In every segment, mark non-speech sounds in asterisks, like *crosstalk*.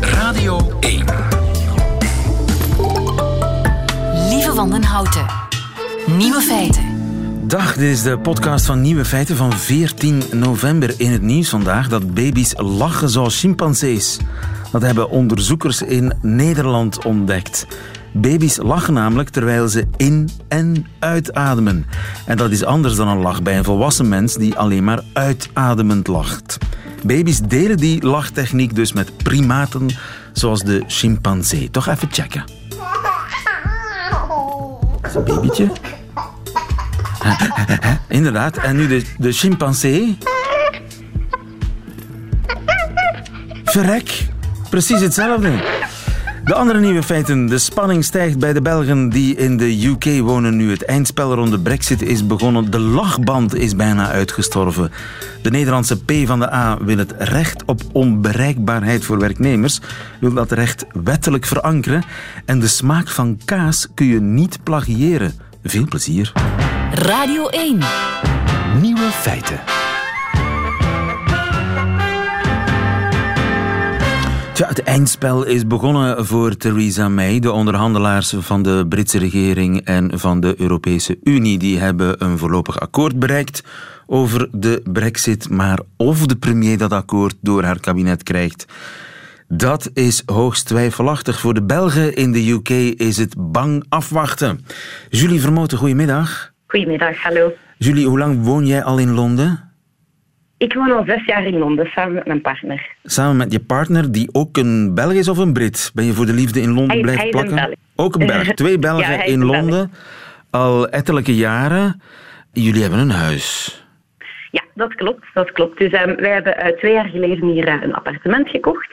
Radio 1. Lieve Wandenhouten. Nieuwe feiten. Dag, dit is de podcast van Nieuwe Feiten van 14 november. In het nieuws vandaag dat baby's lachen zoals chimpansees. Dat hebben onderzoekers in Nederland ontdekt. Baby's lachen namelijk terwijl ze in- en uitademen. En dat is anders dan een lach bij een volwassen mens die alleen maar uitademend lacht. Baby's delen die lachtechniek dus met primaten zoals de chimpansee. Toch even checken. Een babytje. Inderdaad. En nu de, de chimpansee. Verrek. Precies hetzelfde. De andere nieuwe feiten. De spanning stijgt bij de Belgen die in de UK wonen nu het eindspel rond de brexit is begonnen. De lachband is bijna uitgestorven. De Nederlandse P van de A wil het recht op onbereikbaarheid voor werknemers. Wil dat recht wettelijk verankeren. En de smaak van kaas kun je niet plagiëren. Veel plezier. Radio 1. Nieuwe feiten. Tja, het eindspel is begonnen voor Theresa May. De onderhandelaars van de Britse regering en van de Europese Unie die hebben een voorlopig akkoord bereikt over de brexit. Maar of de premier dat akkoord door haar kabinet krijgt, dat is hoogst twijfelachtig. Voor de Belgen in de UK is het bang afwachten. Julie Vermoten, goedemiddag. Goedemiddag, hallo. Julie, hoe lang woon jij al in Londen? Ik woon al zes jaar in Londen samen met mijn partner. Samen met je partner, die ook een Belg is of een Brit? Ben je voor de liefde in Londen Hij- blijven hij een plakken? Belg. Ook een Belg. *laughs* Twee Belgen Ja, in een Belg. Londen. Al ettelijke jaren. Jullie hebben een huis. Dat klopt. Dat klopt. Dus ehm, wij hebben eh, twee jaar geleden hier eh, een appartement gekocht.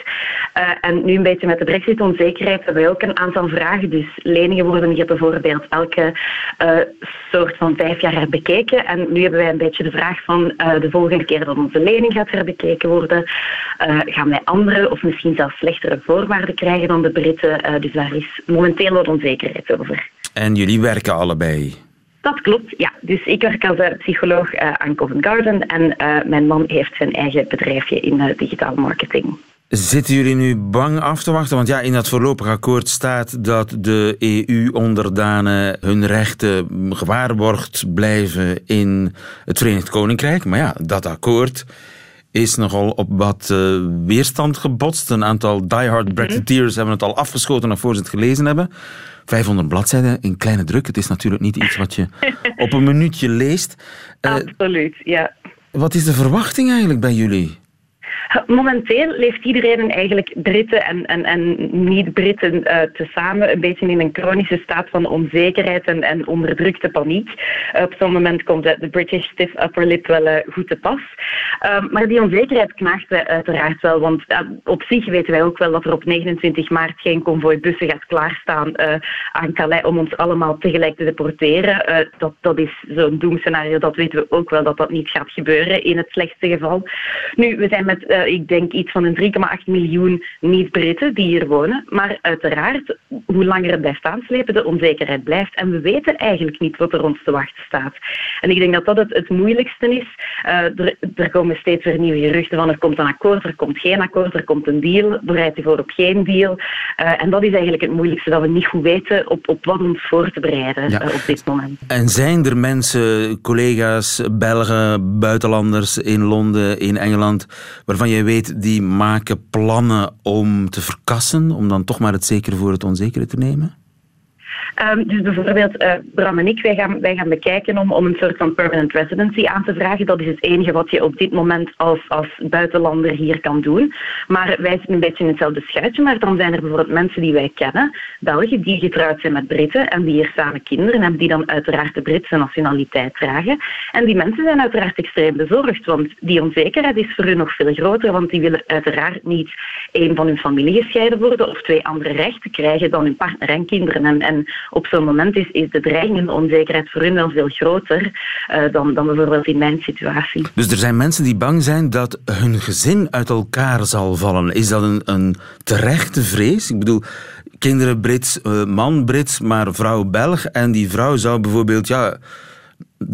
Eh, en nu een beetje met de brexit-onzekerheid hebben wij ook een aantal vragen. Dus leningen worden hier bijvoorbeeld elke soort van vijf jaar herbekeken. En nu hebben wij een beetje de vraag van de volgende keer dat onze lening gaat herbekeken worden, gaan wij andere of misschien zelfs slechtere voorwaarden krijgen dan de Britten. Dus daar is momenteel wat onzekerheid over. En jullie werken allebei. Dat klopt, ja. Dus ik werk als eh, psycholoog eh, aan Covent Garden en eh, mijn man heeft zijn eigen bedrijfje in eh, digitale marketing. Zitten jullie nu bang af te wachten? Want ja, in dat voorlopig akkoord staat dat de EU-onderdanen hun rechten gewaarborgd blijven in het Verenigd Koninkrijk. Maar ja, dat akkoord is nogal op wat eh, weerstand gebotst. Een aantal diehard Brexiteers hebben het al afgeschoten nog voor ze het gelezen hebben. 500 bladzijden in kleine druk. Het is natuurlijk niet iets wat je *laughs* op een minuutje leest. Eh, Absoluut, ja. wat is de verwachting eigenlijk bij jullie? Momenteel leeft iedereen eigenlijk Britten en, en, en niet-Britten eh, tezamen een beetje in een chronische staat van onzekerheid en, en onderdrukte paniek. Eh, op zo'n moment komt de, British stiff upper lip wel eh, goed te pas. Ehm, maar die onzekerheid knaagt uiteraard wel, want op zich weten wij ook wel dat er op 29 maart geen konvooi bussen gaat klaarstaan aan Calais om ons allemaal tegelijk te deporteren. Dat, dat is zo'n doemscenario, dat weten we ook wel dat dat niet gaat gebeuren in het slechtste geval. Nu, we zijn met, eh, ik denk, iets van een 3,8 miljoen niet-Britten die hier wonen. Maar uiteraard, hoe langer het blijft aanslepen, de onzekerheid blijft. En we weten eigenlijk niet wat er ons te wachten staat. En ik denk dat dat het, het moeilijkste is. Eh, er, er komen steeds weer nieuwe geruchten van er komt een akkoord, er komt geen akkoord, er komt een deal, bereid je voor op geen deal. Eh, en dat is eigenlijk het moeilijkste, dat we niet goed weten op, op wat ons voor te bereiden Ja. op dit moment. En zijn er mensen, collega's, Belgen, buitenlanders in Londen, in Engeland, waarvan jij weet die maken plannen om te verkassen, om dan toch maar het zekere voor het onzekere te nemen? Ehm, dus bijvoorbeeld, eh, Bram en ik, wij gaan, wij gaan bekijken om, om een soort van permanent residency aan te vragen. Dat is het enige wat je op dit moment als, als buitenlander hier kan doen. Maar wij zitten een beetje in hetzelfde schuitje. Maar dan zijn er bijvoorbeeld mensen die wij kennen, Belgen, die getrouwd zijn met Britten en die hier samen kinderen hebben, die dan uiteraard de Britse nationaliteit dragen. En die mensen zijn uiteraard extreem bezorgd, want die onzekerheid is voor hun nog veel groter, want die willen uiteraard niet één van hun familie gescheiden worden of twee andere rechten krijgen dan hun partner en kinderen. En, en op zo'n moment is, is de dreiging en onzekerheid voor hun wel veel groter eh, dan, dan bijvoorbeeld in mijn situatie. Dus er zijn mensen die bang zijn dat hun gezin uit elkaar zal vallen. Is dat een, een terechte vrees? Ik bedoel, kinderen Brits, eh, man Brits, maar vrouw Belg. En die vrouw zou bijvoorbeeld ja,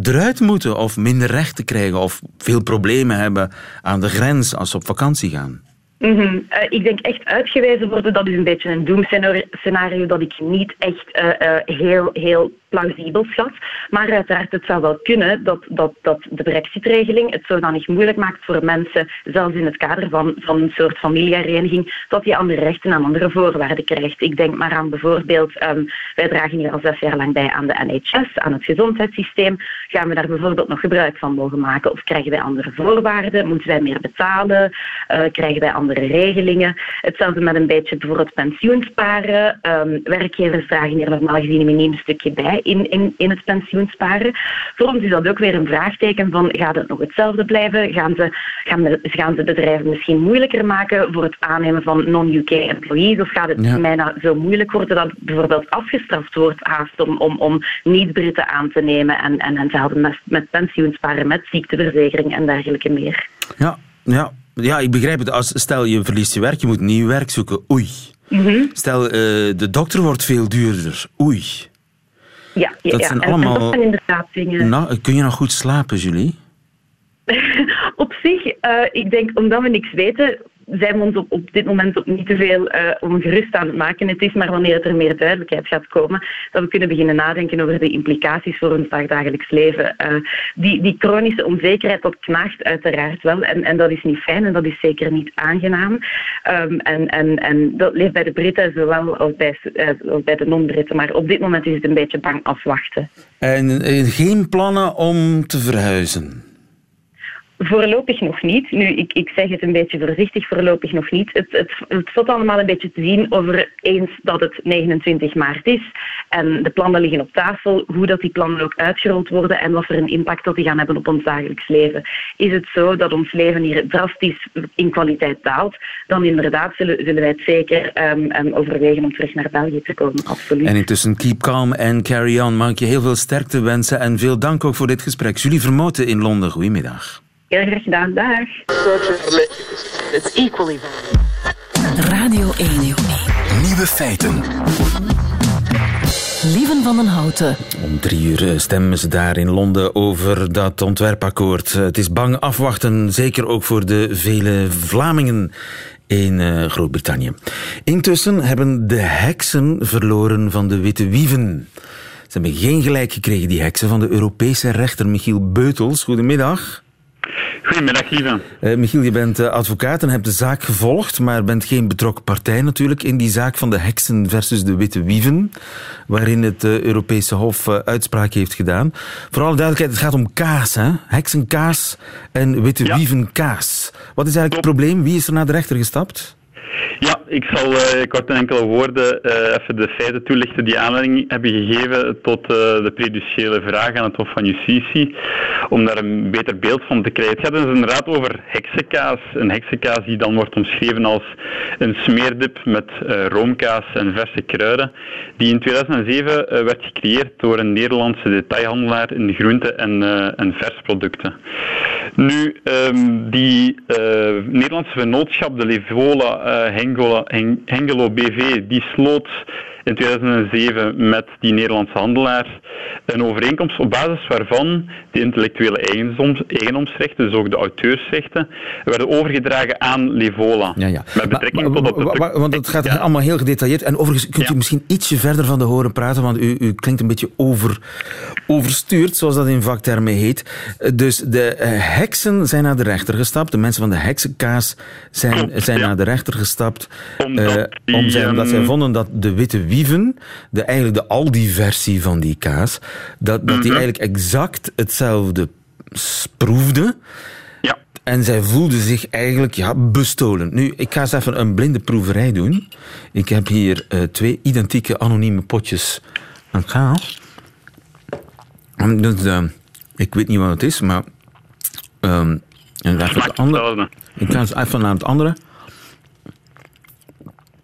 eruit moeten of minder rechten krijgen of veel problemen hebben aan de grens als ze op vakantie gaan. Eh, ik denk echt uitgewezen worden, dat is een beetje een doemscenario dat ik niet echt uh, uh, heel, heel plausibel schat. Maar uiteraard, het zou wel kunnen dat, dat, dat de brexit-regeling het zodanig moeilijk maakt voor mensen, zelfs in het kader van, van een soort familiehereniging, dat die andere rechten en andere voorwaarden krijgt. Ik denk maar aan bijvoorbeeld, um, wij dragen hier al zes jaar lang bij aan de NHS, aan het gezondheidssysteem. Gaan we daar bijvoorbeeld nog gebruik van mogen maken? Of krijgen wij andere voorwaarden? Moeten wij meer betalen? krijgen wij andere regelingen. Hetzelfde met een beetje bijvoorbeeld pensioensparen. Um, werkgevers dragen hier normaal gezien een miniem stukje bij in, in, in het pensioensparen. Voor ons is dat ook weer een vraagteken van gaat het nog hetzelfde blijven? Gaan ze, gaan, de, gaan ze bedrijven misschien moeilijker maken voor het aannemen van non-UK employees? Of gaat het ja. bijna zo moeilijk worden dat bijvoorbeeld afgestraft wordt haast om, om, om niet-Britten aan te nemen en, en, en hetzelfde met, met pensioensparen, met ziekteverzekering en dergelijke meer? Ja, ja, ja, ik begrijp het. Als, stel je verliest je werk, je moet nieuw werk zoeken. Oei. Mm -hmm. Stel, uh, de dokter wordt veel duurder. Oei. Ja, ja, dat ja. zijn en, allemaal... en dat zijn inderdaad dingen... Nou, kun je nog goed slapen, Julie? *laughs* op zich, uh, ik denk omdat we niks weten, zijn we ons op, dit moment op niet te veel uh, ongerust aan het maken. Het is maar wanneer er meer duidelijkheid gaat komen dat we kunnen beginnen nadenken over de implicaties voor ons dagdagelijks leven. Uh, die, die chronische onzekerheid, dat knaagt uiteraard wel. En, en dat is niet fijn en dat is zeker niet aangenaam. Um, en, en, en dat leeft bij de Britten zowel uh, als bij de non-Britten. Maar op dit moment is het een beetje bang afwachten. En geen plannen om te verhuizen? Voorlopig nog niet. Nu, ik, ik zeg het een beetje voorzichtig, voorlopig nog niet. Het, het, het valt allemaal een beetje te zien over eens dat het 29 maart is en de plannen liggen op tafel, hoe dat die plannen ook uitgerold worden en wat voor een impact dat die gaan hebben op ons dagelijks leven. Is het zo dat ons leven hier drastisch in kwaliteit daalt, dan inderdaad zullen, zullen wij het zeker um, um, overwegen om terug naar België te komen. Absoluut. En intussen keep calm and carry on. Mag ik je heel veel sterkte wensen en veel dank ook voor dit gesprek. Julie Vermoten in Londen, goedemiddag. Heel graag gedaan. Dag. It's equally Radio 1. Nieuwe feiten. Lieven van den Houten. Om drie uur stemmen ze daar in Londen over dat ontwerpakkoord. Het is bang afwachten, zeker ook voor de vele Vlamingen in uh, Groot-Brittannië. Intussen hebben de heksen verloren van de witte wieven. Ze hebben geen gelijk gekregen, die heksen, van de Europese rechter Michiel Beutels. Goedemiddag. Goedemiddag, lieve. Uh, Michiel, je bent uh, advocaat en hebt de zaak gevolgd, maar bent geen betrokken partij natuurlijk in die zaak van de heksen versus de witte wieven, waarin het uh, Europese Hof uitspraak heeft gedaan. Voor alle duidelijkheid, het gaat om kaas, hè? Heksenkaas en witte ja. wievenkaas. Wat is eigenlijk het probleem? Wie is er naar de rechter gestapt? Ja, ik zal uh, kort in enkele woorden uh, even de feiten toelichten die aanleiding hebben gegeven tot uh, de prediciële vraag aan het Hof van Justitie, om daar een beter beeld van te krijgen. Het gaat dus inderdaad over heksenkaas. Een heksenkaas die dan wordt omschreven als een smeerdip met roomkaas en verse kruiden, die in 2007 werd gecreëerd door een Nederlandse detailhandelaar in groente- en, en versproducten. Nu, um, die Nederlandse vennootschap, de Levola Hengelo, Hengelo BV, die sloot in 2007 met die Nederlandse handelaar een overeenkomst op basis waarvan de intellectuele eigendoms, eigendomsrechten, dus ook de auteursrechten, werden overgedragen aan Levola. Ja, ja. Met betrekking maar, tot op de... Want het gaat ja. allemaal heel gedetailleerd. En overigens kunt u misschien ietsje verder van de horen praten, want u, u klinkt een beetje over, overstuurd, zoals dat in vaktermen heet. Dus de uh, heksen zijn naar de rechter gestapt. De mensen van de heksenkaas zijn, Klopt, zijn naar de rechter gestapt. Omdat, uh, die, zij, omdat zij um, vonden dat de witte wieven, de, eigenlijk de Aldi-versie van die kaas, dat, dat die Mhm. eigenlijk exact hetzelfde proefde. Ja. En zij voelde zich eigenlijk ja, bestolen. Nu, ik ga eens even een blinde proeverij doen. Ik heb hier uh, twee identieke anonieme potjes aan kaas. Dus, uh, ik weet niet wat het is, maar... Um, en even het andere. Ik ga eens even naar het andere.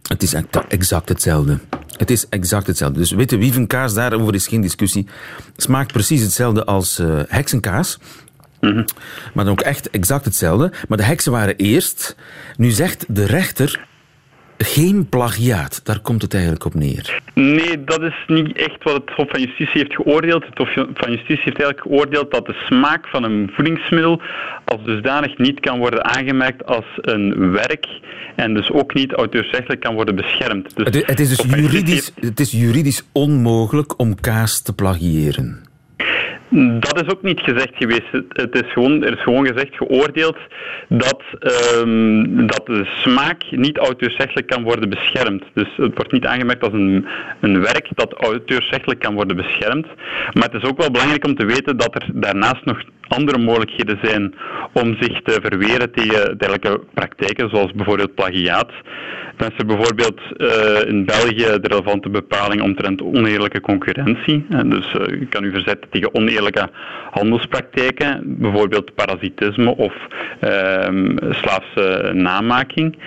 Het is exact hetzelfde. Het is exact hetzelfde. Dus witte wievenkaas, daarover is geen discussie. Smaakt precies hetzelfde als uh, heksenkaas. Mhm. Mm -hmm. Maar dan ook echt exact hetzelfde. Maar de heksen waren eerst. Nu zegt de rechter... geen plagiaat. Daar komt het eigenlijk op neer. Nee, dat is niet echt wat het Hof van Justitie heeft geoordeeld. Het Hof van Justitie heeft eigenlijk geoordeeld dat de smaak van een voedingsmiddel als dusdanig niet kan worden aangemerkt als een werk en dus ook niet auteursrechtelijk kan worden beschermd. Dus het, het, is dus juridisch, het is juridisch onmogelijk om kaas te plagiëren. Dat is ook niet gezegd geweest. Het is gewoon, er is gewoon gezegd, geoordeeld, dat, um, dat de smaak niet auteursrechtelijk kan worden beschermd. Dus het wordt niet aangemerkt als een, een werk dat auteursrechtelijk kan worden beschermd. Maar het is ook wel belangrijk om te weten dat er daarnaast nog andere mogelijkheden zijn om zich te verweren tegen dergelijke praktijken, zoals bijvoorbeeld plagiaat. Dan is er bijvoorbeeld uh, in België de relevante bepaling omtrent oneerlijke concurrentie. dus uh, je kan u verzetten tegen oneerlijke handelspraktijken, bijvoorbeeld parasitisme of uh, slaafse namaking.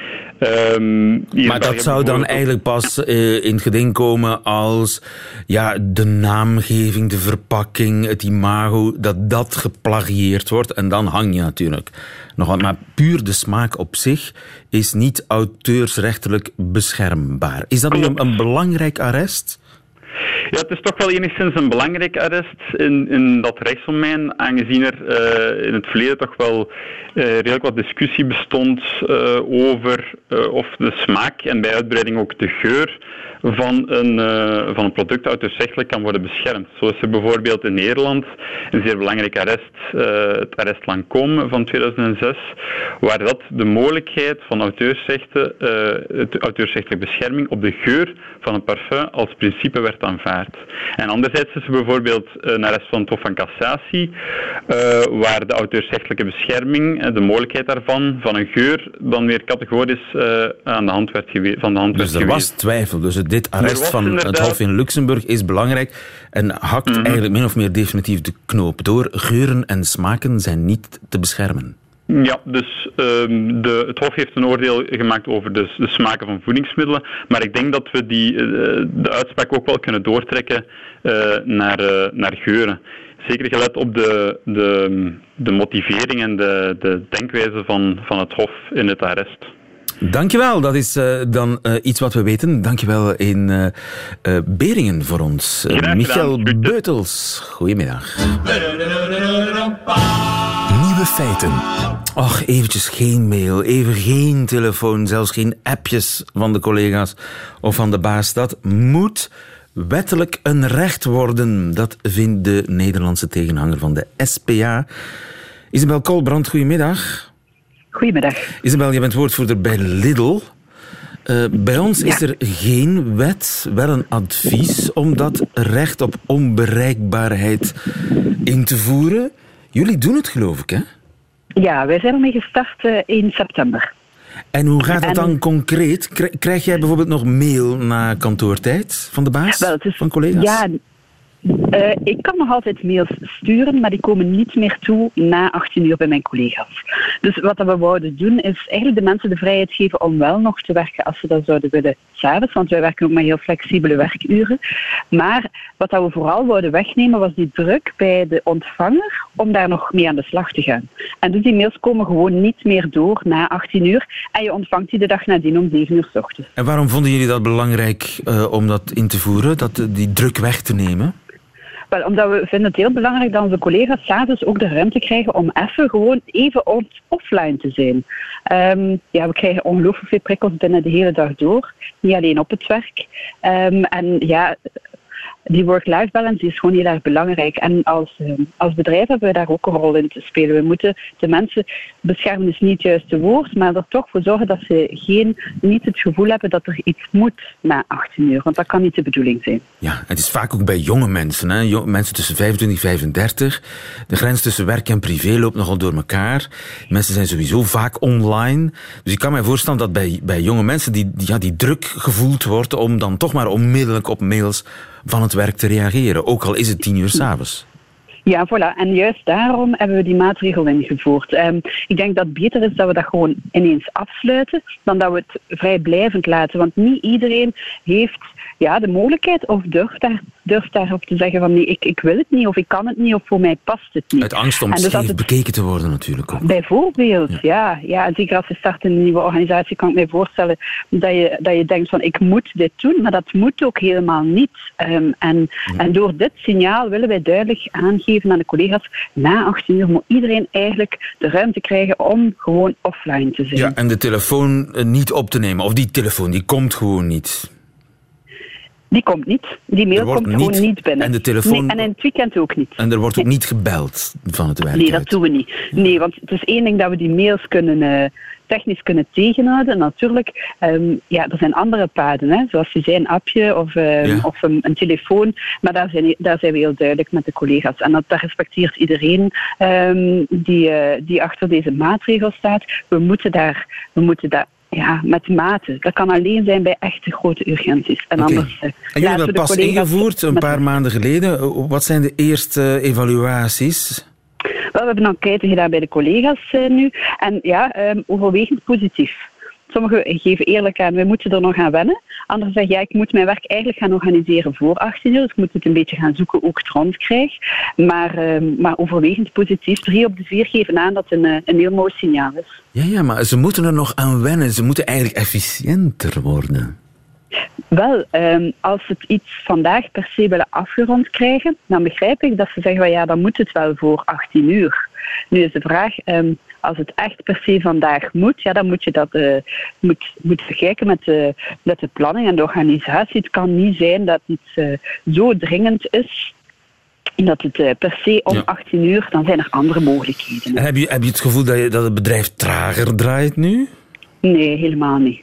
Um, maar dat zou dan eigenlijk pas uh, in geding komen als ja, de naamgeving, de verpakking, het imago, dat dat geplagieerd wordt. En dan hang je natuurlijk nog wat. Maar puur de smaak op zich is niet auteursrechtelijk beschermbaar. Is dat nu een, een belangrijk arrest? Ja, het is toch wel enigszins een belangrijk arrest in, in dat rechtsdomein, aangezien er uh, in het verleden toch wel uh, redelijk wat discussie bestond uh, over of de smaak en bij uitbreiding ook de geur van een, van een product auteursrechtelijk kan worden beschermd. Zo is er bijvoorbeeld in Nederland een zeer belangrijk arrest, het arrest Lancôme van 2006, waar dat de mogelijkheid van auteursrechten, auteursrechtelijke bescherming op de geur van een parfum als principe werd aanvaard. En anderzijds is er bijvoorbeeld een arrest van het Hof van Cassatie, waar de auteursrechtelijke bescherming, de mogelijkheid daarvan, van een geur, dan weer categorisch aan de hand werd. Van de hand dus er was twijfel, dus dit arrest van het Hof in Luxemburg is belangrijk en hakt mhm. eigenlijk min of meer definitief de knoop door. Geuren en smaken zijn niet te beschermen. Ja, dus um, de, het Hof heeft een oordeel gemaakt over de, de, smaken van voedingsmiddelen. Maar ik denk dat we die, uh, de uitspraak ook wel kunnen doortrekken uh, naar, uh, naar geuren. Zeker gelet op de, de, de motivering en de, de denkwijze van, van het Hof in het arrest. Dankjewel, dat is uh, dan uh, iets wat we weten. Dankjewel in uh, Beringen voor ons. Michael Beutels, goedemiddag. Nieuwe feiten. Och, eventjes geen mail, even geen telefoon, zelfs geen appjes van de collega's of van de baas. Dat moet wettelijk een recht worden. Dat vindt de Nederlandse tegenhanger van de SPA. Isabel Kolbrand, goedemiddag. Goedemiddag. Isabel, je bent woordvoerder bij Lidl. Uh, bij ons is er geen wet, wel een advies om dat recht op onbereikbaarheid in te voeren. Jullie doen het, geloof ik, hè? Ja, wij zijn ermee gestart uh, in september. En hoe gaat het dan concreet? Krijg jij bijvoorbeeld nog mail na kantoortijd van de baas, wel, is, van collega's? Ja, uh, ik kan nog altijd mails sturen, maar die komen niet meer toe na 18 uur bij mijn collega's. Dus wat we wouden doen, is eigenlijk de mensen de vrijheid geven om wel nog te werken als ze dat zouden willen s'avonds, want wij werken ook met heel flexibele werkuren. Maar wat we vooral wouden wegnemen, was die druk bij de ontvanger om daar nog mee aan de slag te gaan. En dus die mails komen gewoon niet meer door na 18 uur en je ontvangt die de dag nadien om 7 uur s ochtends. En waarom vonden jullie dat belangrijk uh, om dat in te voeren, dat, die druk weg te nemen? Wel, omdat we vinden het heel belangrijk dat onze collega's s'avonds ook de ruimte krijgen om even gewoon even offline te zijn. Um, ja, we krijgen ongelooflijk veel prikkels binnen de hele dag door. Niet alleen op het werk. Um, en ja, die work-life balance is gewoon heel erg belangrijk. En als, eh, als bedrijf hebben we daar ook een rol in te spelen. We moeten de mensen beschermen, is niet het juiste woord, maar er toch voor zorgen dat ze geen, niet het gevoel hebben dat er iets moet na 18 uur. Want dat kan niet de bedoeling zijn. Ja, het is vaak ook bij jonge mensen. Hè? Mensen tussen 25 en 35. De grens tussen werk en privé loopt nogal door elkaar. Mensen zijn sowieso vaak online. Dus ik kan me voorstellen dat bij, bij jonge mensen die, ja, die druk gevoeld wordt om dan toch maar onmiddellijk op mails van het werk te reageren, ook al is het tien uur s'avonds. Ja, voilà. En juist daarom hebben we die maatregel ingevoerd. Um, ik denk dat het beter is dat we dat gewoon ineens afsluiten, dan dat we het vrijblijvend laten. Want niet iedereen heeft ja, de mogelijkheid of durft, daar, durft daarop te zeggen van nee, ik, ik wil het niet of ik kan het niet of voor mij past het niet. Uit angst om dus het... bekeken te worden natuurlijk ook. Bijvoorbeeld, ja. ja. En zeker als je start in een nieuwe organisatie kan ik mij voorstellen dat je, dat je denkt van ik moet dit doen, maar dat moet ook helemaal niet. Um, en, en door dit signaal willen wij duidelijk aangeven aan de collega's, na 18 uur moet iedereen eigenlijk de ruimte krijgen om gewoon offline te zijn. Ja, en de telefoon eh, niet op te nemen. Of die telefoon, die komt gewoon niet. Die komt niet. Die mail komt gewoon niet binnen. En de telefoon... en in het weekend ook niet. En er wordt ook niet gebeld van het werk Nee, dat doen we niet. Nee, want het is één ding dat we die mails kunnen... Uh, technisch kunnen tegenhouden. Natuurlijk, um, ja, er zijn andere paden, hè, zoals je zei, een appje of, um, of een, een, telefoon. Maar daar zijn, daar zijn we heel duidelijk met de collega's. En dat, dat respecteert iedereen um, die, uh, die achter deze maatregel staat. We moeten daar, we moeten daar ja, met mate. Dat kan alleen zijn bij echte grote urgenties. En, anders, uh, en jullie hebben dat pas ingevoerd, een paar maanden geleden. Wat zijn de eerste evaluaties? Wel, we hebben een enquête gedaan bij de collega's uh, nu. En ja, um, overwegend positief. Sommigen geven eerlijk aan, we moeten er nog aan wennen. Anderen zeggen, ja, ik moet mijn werk eigenlijk gaan organiseren voor 18 uur. Dus ik moet het een beetje gaan zoeken, ook het krijg. Maar, uh, maar overwegend positief. Drie op de vier geven aan dat een, eh, een heel mooi signaal is. Ja, ja, maar ze moeten er nog aan wennen. Ze moeten eigenlijk efficiënter worden. Wel, um, als ze het iets vandaag per se willen afgerond krijgen, dan begrijp ik dat ze zeggen, well, ja, dan moet het wel voor 18 uur. Nu is de vraag, um, als het echt per se vandaag moet, ja, dan moet je dat uh, moet, moet vergelijken met de, met de planning en de organisatie. Het kan niet zijn dat iets uh, zo dringend is dat het per se om ja. 18 uur, dan zijn er andere mogelijkheden. En heb je, heb je het gevoel dat, je, dat het bedrijf trager draait nu? Nee, helemaal niet.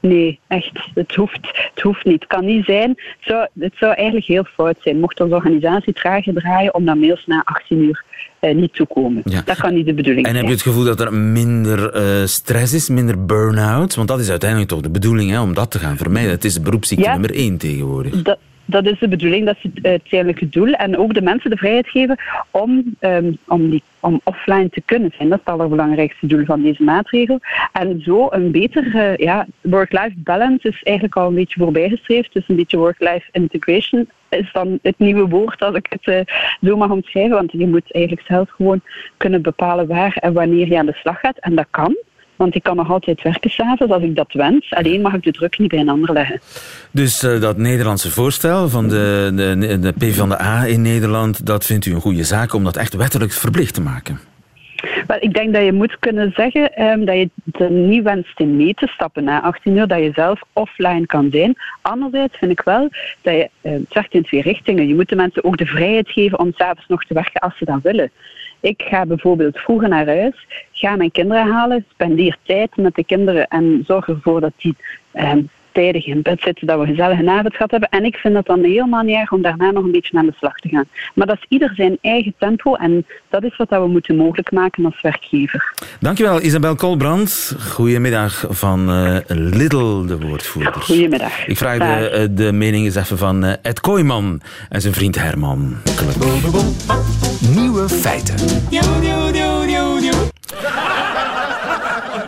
Nee, echt. Het hoeft, het hoeft niet. Het kan niet zijn. Het zou, het zou eigenlijk heel fout zijn. Mocht onze organisatie trager draaien om dan mails na 18 uur eh, niet toekomen. Ja. Dat kan niet de bedoeling zijn. En heb je het gevoel dat er minder uh, stress is, minder burn-out? Want dat is uiteindelijk toch de bedoeling, hè, om dat te gaan vermijden. Het is beroepsziekte ja, nummer één tegenwoordig. Dat, dat is de bedoeling, dat is het uiteindelijke doel. En ook de mensen de vrijheid geven om, um, om, om offline te kunnen zijn. Dat is het allerbelangrijkste doel van deze maatregel. En zo een beter uh, ja, work-life balance is eigenlijk al een beetje voorbijgestreefd. Dus een beetje work-life integration is dan het nieuwe woord als ik het uh, zo mag omschrijven. Want je moet eigenlijk zelf gewoon kunnen bepalen waar en wanneer je aan de slag gaat. En dat kan. Want ik kan nog altijd werken s'avonds als ik dat wens. Alleen mag ik de druk niet bij een ander leggen. Dus uh, dat Nederlandse voorstel van de, de, de PvdA in Nederland, dat vindt u een goede zaak om dat echt wettelijk verplicht te maken? Wel, ik denk dat je moet kunnen zeggen um, dat je er niet wenst in mee te stappen na 18 uur, dat je zelf offline kan zijn. Anderzijds vind ik wel dat je, uh, het werkt in twee richtingen. Je moet de mensen ook de vrijheid geven om s'avonds nog te werken als ze dat willen. Ik ga bijvoorbeeld vroeger naar huis, ga mijn kinderen halen, spendeer tijd met de kinderen en zorg ervoor dat die eh, tijdig in bed zitten, dat we gezellig een avond gehad hebben. En ik vind het dan helemaal niet erg om daarna nog een beetje aan de slag te gaan. Maar dat is ieder zijn eigen tempo en dat is wat we moeten mogelijk maken als werkgever. Dankjewel Isabel Kolbrand. Goedemiddag van uh, Lidl, de woordvoerder. Goedemiddag. Ik vraag de, eh, de mening eens even van uh, Ed Kooijman en zijn vriend Herman. Nieuwe feiten.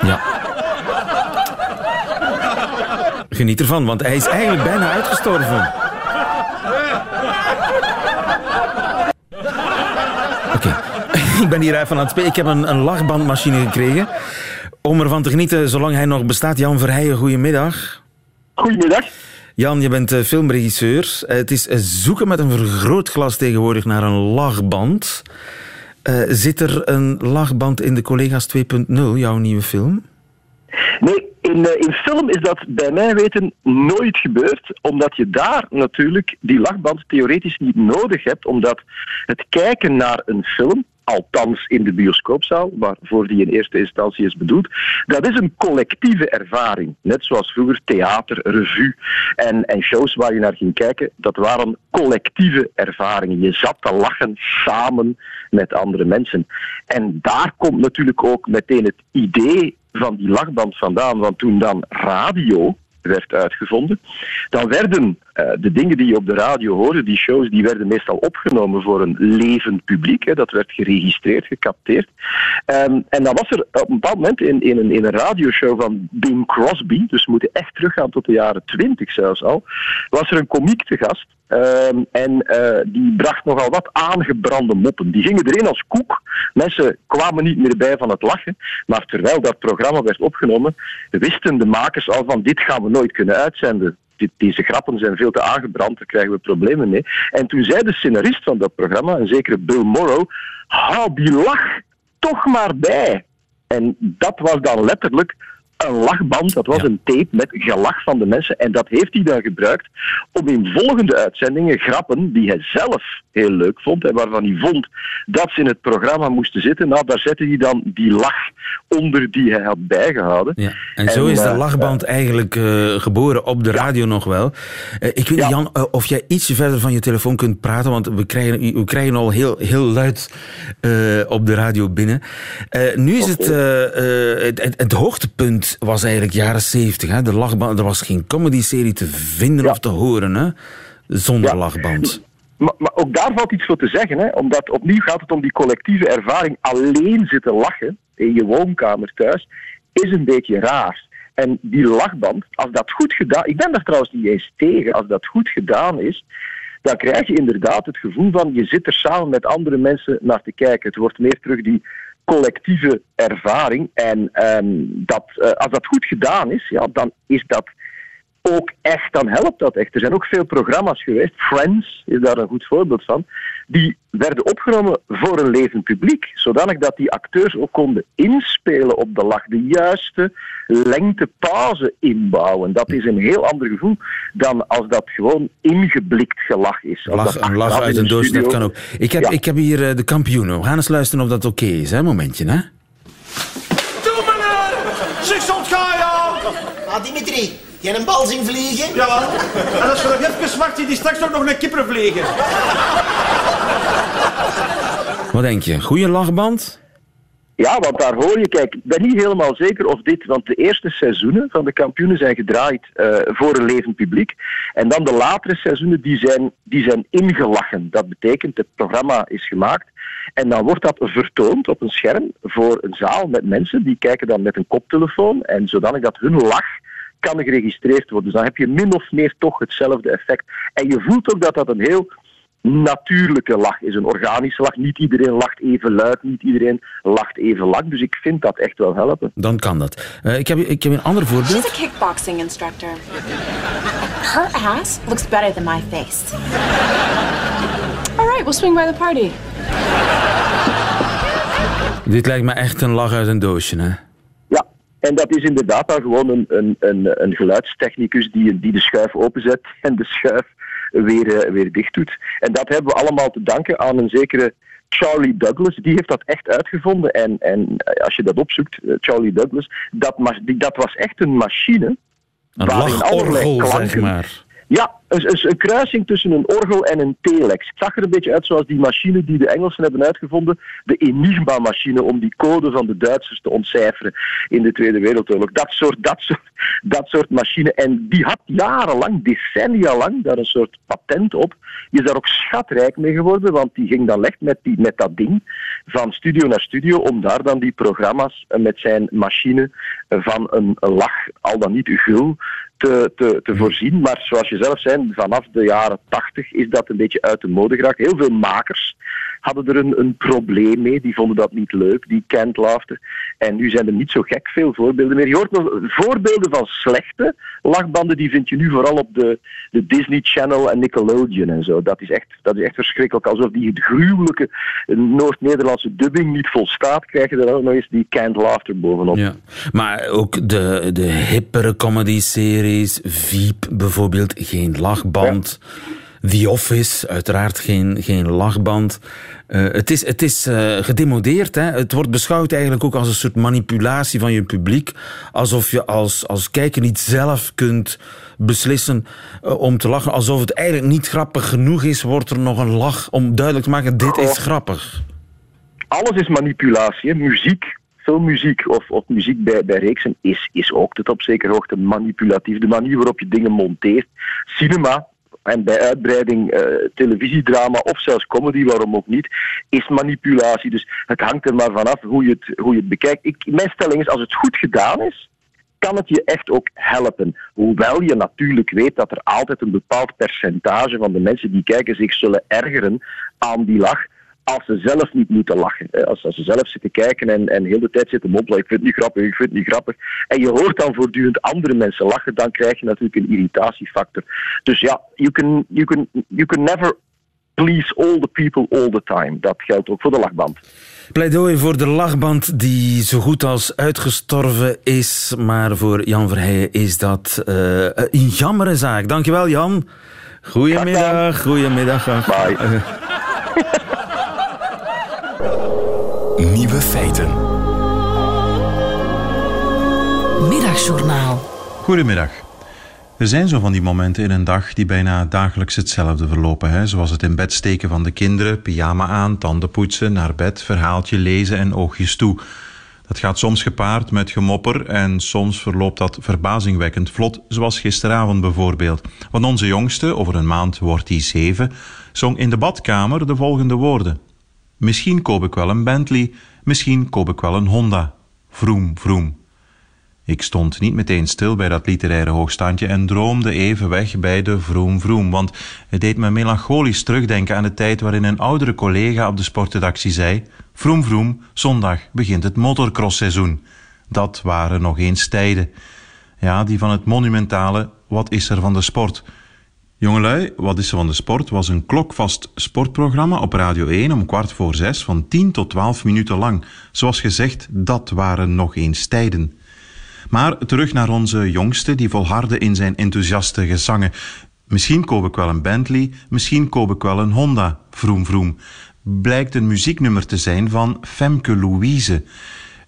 Ja. Geniet ervan, want hij is eigenlijk bijna uitgestorven. Oké, okay. *laughs* ik ben hier even aan het spelen. Ik heb een, een lachbandmachine gekregen om ervan te genieten zolang hij nog bestaat. Jan Verheijen, goedemiddag. Goedemiddag. Jan, je bent filmregisseur. Het is zoeken met een vergrootglas tegenwoordig naar een lachband. Zit er een lachband in de Collega's 2.0, jouw nieuwe film? Nee, in, in film is dat bij mij weten nooit gebeurd, omdat je daar natuurlijk die lachband theoretisch niet nodig hebt, omdat het kijken naar een film, althans in de bioscoopzaal, waarvoor die in eerste instantie is bedoeld, dat is een collectieve ervaring. Net zoals vroeger theater, revue en, en shows waar je naar ging kijken, dat waren collectieve ervaringen. Je zat te lachen samen met andere mensen. En daar komt natuurlijk ook meteen het idee van die lachband vandaan. Want toen dan radio werd uitgevonden. Dan werden uh, de dingen die je op de radio hoorde, die shows, die werden meestal opgenomen voor een levend publiek. Hè. Dat werd geregistreerd, gecapteerd. Um, en dan was er op een bepaald moment in, in, een, in een radioshow van Bing Crosby, dus we moeten echt teruggaan tot de jaren twintig zelfs al, was er een komiek te gast. Um, en uh, die bracht nogal wat aangebrande moppen. Die gingen erin als koek. Mensen kwamen niet meer bij van het lachen. Maar terwijl dat programma werd opgenomen, wisten de makers al van dit gaan we nooit kunnen uitzenden deze grappen zijn veel te aangebrand, daar krijgen we problemen mee. En toen zei de scenarist van dat programma, een zekere Bill Morrow, hou die lach toch maar bij. En dat was dan letterlijk een lachband, dat was een tape met gelach van de mensen. En dat heeft hij dan gebruikt om in volgende uitzendingen grappen die hij zelf heel leuk vond en waarvan hij vond dat ze in het programma moesten zitten, nou, daar zette hij dan die lach onder die hij had bijgehouden. Ja. En, zo is de eh, lachband eigenlijk uh, geboren op de radio nog wel. Uh, ik weet niet, Jan, of jij ietsje verder van je telefoon kunt praten, want we krijgen, we krijgen al heel, heel luid op de radio binnen. nu is het, het, het, het hoogtepunt was eigenlijk jaren zeventig. De lachband, er was geen comedy-serie te vinden of te horen hè? zonder lachband. Maar, maar, ook daar valt iets voor te zeggen, hè? omdat opnieuw gaat het om die collectieve ervaring. Alleen zitten lachen in je woonkamer thuis is een beetje raar. En die lachband, als dat goed gedaan ik ben daar trouwens niet eens tegen, als dat goed gedaan is, dan krijg je inderdaad het gevoel van je zit er samen met andere mensen naar te kijken. Het wordt meer terug die collectieve ervaring. En um, dat, uh, als dat goed gedaan is, ja, dan is dat ook echt, dan helpt dat echt. Er zijn ook veel programma's geweest, Friends is daar een goed voorbeeld van, die werden opgenomen voor een levend publiek, zodanig dat die acteurs ook konden inspelen op de lach, de juiste lengte pauze inbouwen. Dat is een heel ander gevoel dan als dat gewoon ingeblikt gelach is. Lach, een lach uit een doos, dat kan ook. Ik heb, ik heb hier uh, de kampioenen. We gaan eens luisteren of dat oké okay is, hè? Momentje, hè? Doe meneer! Zeg, ga je! Ah, Dimitri, je een bal zien vliegen? Ja. En als je nog even wacht, zie die straks ook nog een kipper vliegen. *laughs* Wat denk je? Goeie lachband? Ja, want daar hoor je, kijk, ik ben niet helemaal zeker of dit, want de eerste seizoenen van de kampioenen zijn gedraaid uh, voor een levend publiek. En dan de latere seizoenen, die zijn, die zijn ingelachen. Dat betekent, het programma is gemaakt en dan wordt dat vertoond op een scherm voor een zaal met mensen. Die kijken dan met een koptelefoon en zodanig dat hun lach kan geregistreerd worden. Dus dan heb je min of meer toch hetzelfde effect. En je voelt ook dat dat een heel natuurlijke lach is, een organische lach. Niet iedereen lacht even luid, niet iedereen lacht even lang. Dus ik vind dat echt wel helpen. Dan kan dat. Uh, ik, heb, ik heb een ander voorbeeld. She's a kickboxing instructor. Her ass looks better than my face. All right, we'll swing by the party. Dit lijkt me echt een lach uit een doosje, hè? Ja, en dat is inderdaad dan gewoon een, een, een, een geluidstechnicus die, die de schuif openzet en de schuif weer, eh, weer dicht doet. En dat hebben we allemaal te danken aan een zekere Charlie Douglas, die heeft dat echt uitgevonden. En, en eh, als je dat opzoekt, eh, Charlie Douglas, dat, dat was echt een machine. Een lachorgel, zeg maar. Ja, een, een, kruising tussen een orgel en een telex. Het zag er een beetje uit zoals die machine die de Engelsen hebben uitgevonden. De Enigma-machine om die code van de Duitsers te ontcijferen in de Tweede Wereldoorlog. Dat soort, dat soort, dat soort machine. En die had jarenlang, decennia lang, daar een soort patent op. Die is daar ook schatrijk mee geworden, want die ging dan echt met, die, met dat ding van studio naar studio om daar dan die programma's met zijn machine van een, een lach, al dan niet gul, te, te, te voorzien. Maar zoals je zelf zei, vanaf de jaren tachtig is dat een beetje uit de mode geraakt. Heel veel makers hadden er een, een probleem mee. Die vonden dat niet leuk, die laughter. En nu zijn er niet zo gek veel voorbeelden meer. Je hoort nog voorbeelden van slechte lachbanden, die vind je nu vooral op de, de Disney Channel en Nickelodeon en zo. Dat is echt, dat is echt verschrikkelijk. Alsof die gruwelijke Noord-Nederlandse dubbing niet volstaat, krijg je er ook nog eens die canned laughter bovenop. Ja. Maar ook de, de hippere comedy-series, Veep bijvoorbeeld, geen lachband. The Office, uiteraard geen, geen lachband. Uh, het is, het is uh, gedemodeerd. Hè? Het wordt beschouwd eigenlijk ook als een soort manipulatie van je publiek. Alsof je als, als kijker niet zelf kunt beslissen uh, om te lachen. Alsof het eigenlijk niet grappig genoeg is, wordt er nog een lach om duidelijk te maken: dit is grappig. Alles is manipulatie. Muziek, filmmuziek of, of muziek bij, bij reeksen is, is ook tot op zekere hoogte manipulatief. De manier waarop je dingen monteert. Cinema, en bij uitbreiding uh, televisiedrama of zelfs comedy, waarom ook niet, is manipulatie. Dus het hangt er maar vanaf hoe je het, hoe je het bekijkt. Ik, mijn stelling is, als het goed gedaan is, kan het je echt ook helpen. Hoewel je natuurlijk weet dat er altijd een bepaald percentage van de mensen die kijken zich zullen ergeren aan die lach als ze zelf niet moeten lachen. Als, als ze zelf zitten kijken en, en heel de tijd zitten mompelen, ik vind het niet grappig, ik vind het niet grappig. En je hoort dan voortdurend andere mensen lachen, dan krijg je natuurlijk een irritatiefactor. Dus ja, you can, you can, you can never please all the people all the time. Dat geldt ook voor de lachband. Pleidooi voor de lachband die zo goed als uitgestorven is. Maar voor Jan Verheijen is dat uh, een jammere zaak. Dankjewel Jan. Goedemiddag. Goedemiddag. Bye. *laughs* Nieuwe feiten. Middagjournaal. Goedemiddag. Er zijn zo van die momenten in een dag die bijna dagelijks hetzelfde verlopen. Hè? Zoals het in bed steken van de kinderen, pyjama aan, tanden poetsen, naar bed, verhaaltje lezen en oogjes toe. Dat gaat soms gepaard met gemopper en soms verloopt dat verbazingwekkend vlot, zoals gisteravond bijvoorbeeld. Want onze jongste, over een maand wordt hij zeven, zong in de badkamer de volgende woorden. Misschien koop ik wel een Bentley, misschien koop ik wel een Honda. Vroom, vroom. Ik stond niet meteen stil bij dat literaire hoogstandje en droomde even weg bij de vroom vroom, want het deed me melancholisch terugdenken aan de tijd waarin een oudere collega op de sportredactie zei: Vroom vroom, zondag begint het motocrossseizoen. Dat waren nog eens tijden. Ja, die van het monumentale Wat is er van de sport? Jongelui, Wat is er van de sport was een klokvast sportprogramma op Radio 1 om kwart voor zes van 10 tot 12 minuten lang. Zoals gezegd, dat waren nog eens tijden. Maar terug naar onze jongste, die volhardde in zijn enthousiaste gezangen. Misschien koop ik wel een Bentley, misschien koop ik wel een Honda, vroom vroom. Blijkt een muzieknummer te zijn van Femke Louise.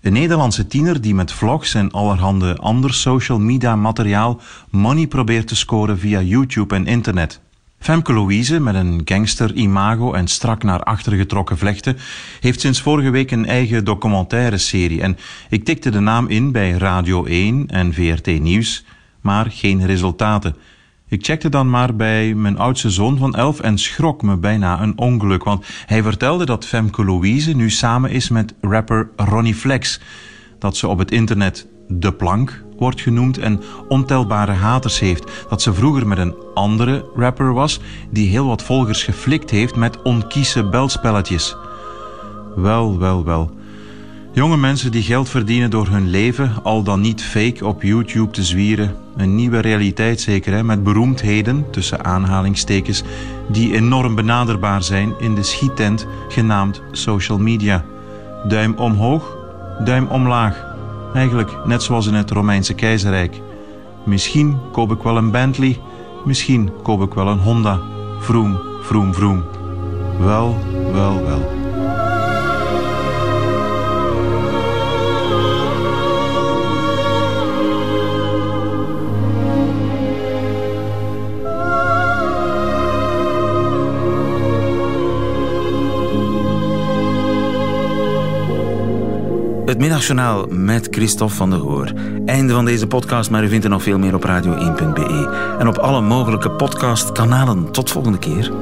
Een Nederlandse tiener die met vlogs en allerhande ander social media materiaal money probeert te scoren via YouTube en internet. Femke Louise, met een gangster-imago en strak naar achter getrokken vlechten, heeft sinds vorige week een eigen documentaire serie. En ik tikte de naam in bij Radio 1 en VRT Nieuws, maar geen resultaten. Ik checkte dan maar bij mijn oudste zoon van 11 en schrok me bijna een ongeluk, want hij vertelde dat Femke Louise nu samen is met rapper Ronnie Flex. Dat ze op het internet De Plank wordt genoemd en ontelbare haters heeft. Dat ze vroeger met een andere rapper was die heel wat volgers geflikt heeft met onkieze belspelletjes. Wel, wel, wel. Jonge mensen die geld verdienen door hun leven, al dan niet fake, op YouTube te zwieren. Een nieuwe realiteit zeker, hè? met beroemdheden, tussen aanhalingstekens, die enorm benaderbaar zijn in de schiettent genaamd social media. Duim omhoog, duim omlaag. Eigenlijk net zoals in het Romeinse keizerrijk. Misschien koop ik wel een Bentley, misschien koop ik wel een Honda. Vroom, vroom, vroom. Wel, wel, wel. Middagjournaal met Christophe van der Goor. Einde van deze podcast, maar u vindt er nog veel meer op radio1.be. En op alle mogelijke podcastkanalen. Tot volgende keer.